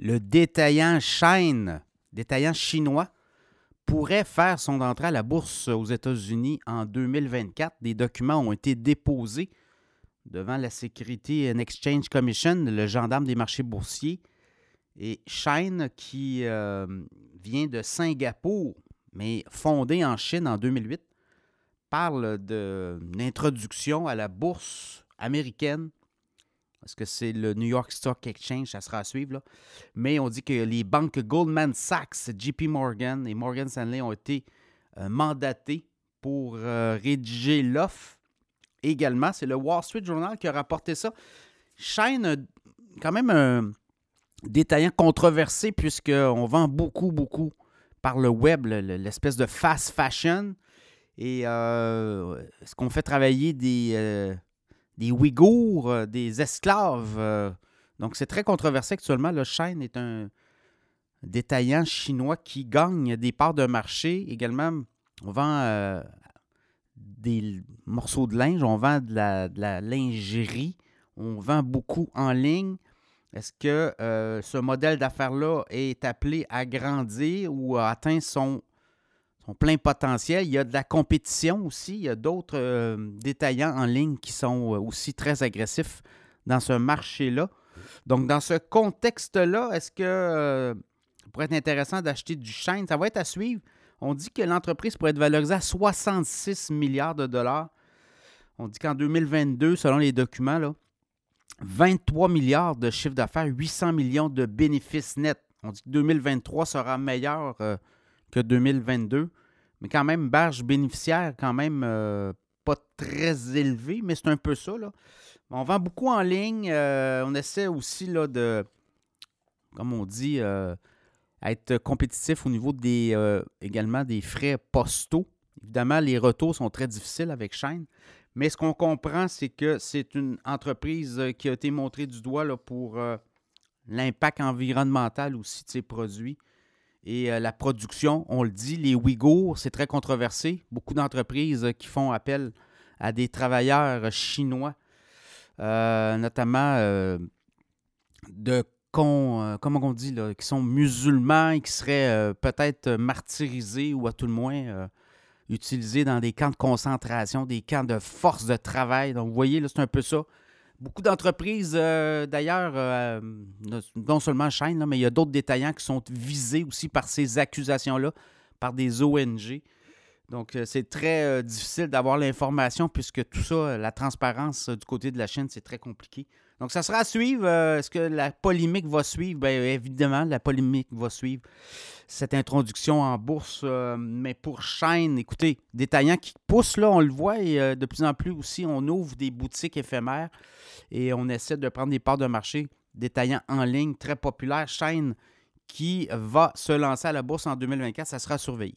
le détaillant Shine, détaillant chinois, pourrait faire son entrée à la bourse aux États-Unis en 2024. Des documents ont été déposés devant la Security and Exchange Commission, le gendarme des marchés boursiers. Et Shine, qui euh, vient de Singapour, mais fondé en Chine en 2008, parle d'une introduction à la bourse américaine. Parce que c'est le New York Stock Exchange, ça sera à suivre. Là. Mais on dit que les banques Goldman Sachs, JP Morgan et Morgan Stanley ont été euh, mandatés pour euh, rédiger l'offre. Également, c'est le Wall Street Journal qui a rapporté ça. Shine, quand même un détaillant controversé puisqu'on vend beaucoup, beaucoup par le web, l'espèce de fast fashion. Et euh, est-ce qu'on fait travailler des, euh, des Ouïghours, euh, des esclaves? donc, c'est très controversé actuellement. Le Shine est un détaillant chinois qui gagne des parts de marché. Également, on vend des morceaux de linge, on vend de la lingerie, on vend beaucoup en ligne. Est-ce que euh, ce modèle d'affaires-là est appelé à grandir ou a atteint son, plein potentiel? Il y a de la compétition aussi. Il y a d'autres euh, détaillants en ligne qui sont euh, aussi très agressifs dans ce marché-là. Donc, dans ce contexte-là, est-ce que ça pourrait être intéressant d'acheter du Shine? Ça va être à suivre. On dit que l'entreprise pourrait être valorisée à 66 milliards de dollars. On dit qu'en 2022, selon les documents, là, 23 milliards de chiffre d'affaires, 800 millions de bénéfices nets. On dit que 2023 sera meilleur euh, que 2022. Mais quand même, barge bénéficiaire, quand même euh, pas très élevé, mais c'est un peu ça. Là. On vend beaucoup en ligne. Euh, on essaie aussi là, de, comme on dit, être compétitif au niveau des également des frais postaux. Évidemment, les retours sont très difficiles avec Shine. Mais ce qu'on comprend, c'est que c'est une entreprise euh, qui a été montrée du doigt là, pour euh, l'impact environnemental aussi de ses produits. Et euh, la production, on le dit, les Ouïghours, c'est très controversé. Beaucoup d'entreprises qui font appel à des travailleurs chinois, notamment de comment on dit, là, qui sont musulmans et qui seraient peut-être martyrisés ou à tout le moins utilisés dans des camps de concentration, des camps de force de travail. Donc, vous voyez, là, c'est un peu ça. Beaucoup d'entreprises, euh, d'ailleurs, euh, non seulement Shine, mais il y a d'autres détaillants qui sont visés aussi par ces accusations-là, par des ONG. Donc, euh, c'est très difficile d'avoir l'information puisque tout ça, la transparence du côté de la Chine, c'est très compliqué. Donc, ça sera à suivre. Est-ce que la polémique va suivre? Bien, évidemment, la polémique va suivre cette introduction en bourse. Euh, mais pour Shine, écoutez, détaillant qui pousse, là, on le voit, et euh, de plus en plus aussi, on ouvre des boutiques éphémères et on essaie de prendre des parts de marché détaillant en ligne très populaire. Shine qui va se lancer à la bourse en 2024, ça sera surveillé.